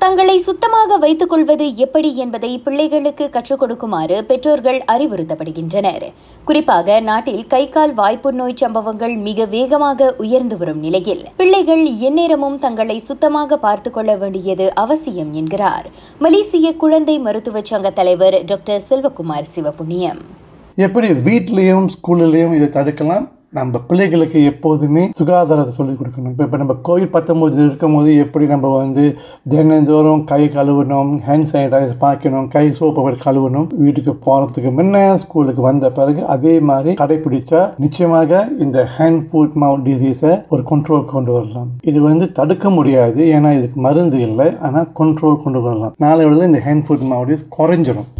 தங்களை சுத்தமாக வைத்துக் கொள்வது எப்படி என்பதை பிள்ளைகளுக்கு கற்றுக் கொடுக்குமாறு பெற்றோர்கள் அறிவுறுத்தப்படுகின்றனர். குறிப்பாக நாட்டில் கை கால் வாய்ப்பு நோய் சம்பவங்கள் மிக வேகமாக உயர்ந்து வரும் நிலையில் பிள்ளைகள் எந்நேரமும் தங்களை சுத்தமாக பார்த்துக் கொள்ள வேண்டியது அவசியம் என்கிறார். மலேசிய குழந்தை மருத்துவ சங்க தலைவர் டாக்டர் செல்வகுமார் சிவபுண்ணியம். எப்படி வீட்லேயும் ஸ்கூல்லையும் இதை தடுக்கலாம்? நம்ம பிள்ளைகளுக்கு எப்போதுமே சுகாதாரத்தை சொல்லிக் கொடுக்கணும். இப்போ இப்போ நம்ம கோவிட் பத்தொம்போது இருக்கும்போது எப்படி நம்ம வந்து தினந்தோறும் கை கழுவணும் ஹேண்ட் சானிடைஸ் பார்க்கணும் கை சோப்பை கழுவணும் வீட்டுக்கு போகிறதுக்கு முன்ன ஸ்கூலுக்கு வந்த பிறகு அதே மாதிரி கடைபிடிச்சா நிச்சயமாக இந்த ஹேண்ட் ஃபுட் மவுத் டிசீஸை ஒரு கண்ட்ரோல் கொண்டு வரலாம். இது வந்து தடுக்க முடியாது ஏன்னா இதுக்கு மருந்து இல்லை ஆனால் கண்ட்ரோல் கொண்டு வரலாம். நாளை இந்த ஹேண்ட் ஃபுட் மவுத் டிசீஸ் குறைஞ்சிரும்.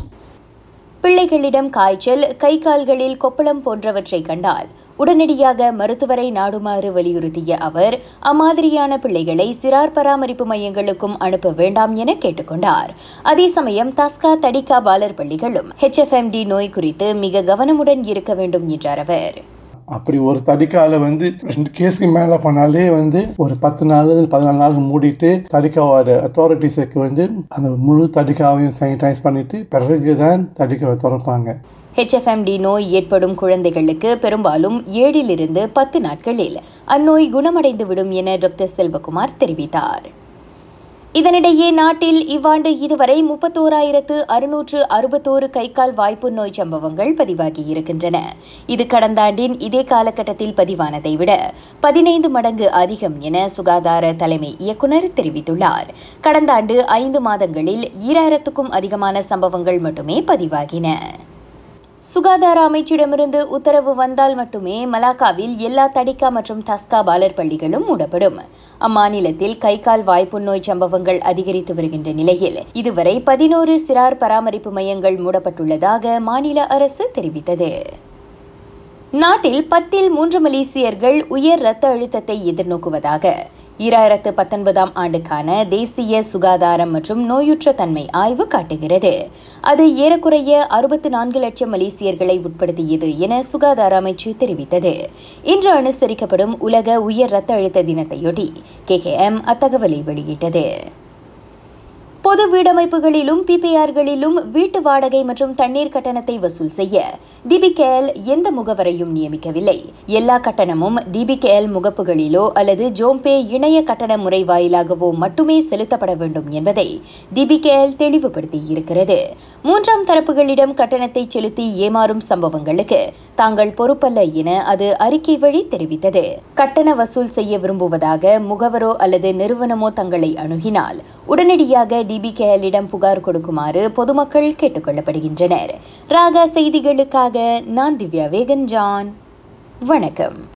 பிள்ளைகளிடம் காய்ச்சல் கை கால்களில் கொப்பளம் போன்றவற்றை கண்டால் உடனடியாக மருத்துவரை நாடுமாறு வலியுறுத்திய அவர் அம்மாதிரியான பிள்ளைகளை சிறார் பராமரிப்பு மையங்களுக்கும் அனுப்ப வேண்டாம் என கேட்டுக்கொண்டார். அதே சமயம் தஸ்கா தடிகா பாலர் பள்ளிகளும் ஹெச்எஃப்எம்டி நோய் குறித்து மிக கவனமுடன் இருக்க வேண்டும் என்றார் அவர். அப்படி ஒரு தடிக்கால வந்து ரெண்டு கேஸுக்கு மேலே போனாலே வந்து ஒரு பத்து நாள் பதினாலு நாள் மூடிட்டு தடிக்காவோட அத்தாரிட்டிஸுக்கு வந்து அந்த முழு தடிக்காவையும் சானிடைஸ் பண்ணிட்டு பிறகு தான் தடிக்காவை திறப்பாங்க. ஹெச்எஃப்எம்டி நோய் ஏற்படும் குழந்தைகளுக்கு பெரும்பாலும் ஏழிலிருந்து பத்து நாட்களில் அந்நோய் குணமடைந்து விடும் என டாக்டர் செல்வகுமார் தெரிவித்தார். இதனிடையே நாட்டில் இவ்வாண்டு இதுவரை முப்பத்தோராயிரத்து அறுநூற்று அறுபத்தோரு கைகால் வாய்ப்பு நோய் சம்பவங்கள் பதிவாகியிருக்கின்றன இது கடந்த ஆண்டின் இதே காலகட்டத்தில் பதிவானதை விட பதினைந்து மடங்கு அதிகம் என சுகாதார தலைமை இயக்குநர் தெரிவித்துள்ளார். கடந்த ஆண்டு ஐந்து மாதங்களில் ஈராயிரத்துக்கும் அதிகமான சம்பவங்கள் மட்டுமே பதிவாகின. சுகாதார அமைச்சிடமிருந்து உத்தரவு வந்தால் மட்டுமே மலாக்காவில் எல்லா தடிக்கா மற்றும் தஸ்கா பாலர் பள்ளிகளும் மூடப்படும். அம்மாநிலத்தில் கை கால் வாய்ப்புநோய் சம்பவங்கள் அதிகரித்து வருகின்ற நிலையில் இதுவரை பதினோரு சிறார் பராமரிப்பு மையங்கள் மூடப்பட்டுள்ளதாக மாநில அரசு தெரிவித்தது. நாட்டில் பத்தில் மூன்று மலேசியர்கள் உயர் ரத்த அழுத்தத்தை எதிர்நோக்குவதாக ஈராயிரத்து பத்தொன்பதாம் ஆண்டுக்கான தேசிய சுகாதாரம் மற்றும் நோயுற்ற தன்மை ஆய்வு காட்டுகிறது. அது ஏறக்குறைய அறுபத்து நான்கு லட்சம் மலேசியர்களை உட்படுத்தியது என சுகாதார அமைச்சு தெரிவித்தது. இன்று அனுசரிக்கப்படும் உலக உயர் ரத்த அழுத்த தினத்தையொட்டி கேகேஎம் அத்தகவலை வெளியிட்டது. பொது வீடமைப்புகளிலும் பிபிஆர்களிலும் வீட்டு வாடகை மற்றும் தண்ணீர் கட்டணத்தை வசூல் செய்ய டிபிகேஎல் எந்த முகவரையும் நியமிக்கவில்லை. எல்லா கட்டணமும் டிபிகேஎல் முகப்புகளிலோ அல்லது ஜோம்பே இணைய கட்டண முறை வாயிலாகவோ மட்டுமே செலுத்தப்பட வேண்டும் என்பதை டிபிகேஎல் தெளிவுபடுத்தியிருக்கிறது. மூன்றாம் தரப்புகளிடம் கட்டணத்தை செலுத்தி ஏமாறும் சம்பவங்களுக்கு தாங்கள் பொறுப்பல்ல என அது அறிக்கை வழி தெரிவித்தது. கட்டண வசூல் செய்ய விரும்புவதாக முகவரோ அல்லது நிறுவனமோ தங்களை அணுகினால் உடனடியாக டிபிகேஎல்லிடம் புகார் கொடுக்குமாறு பொதுமக்கள் கேட்டுக்கொள்ளப்படுகின்றனர் ராகா செய்திகளுக்காக நான் திவ்யா வேகன் ஜான் வணக்கம்.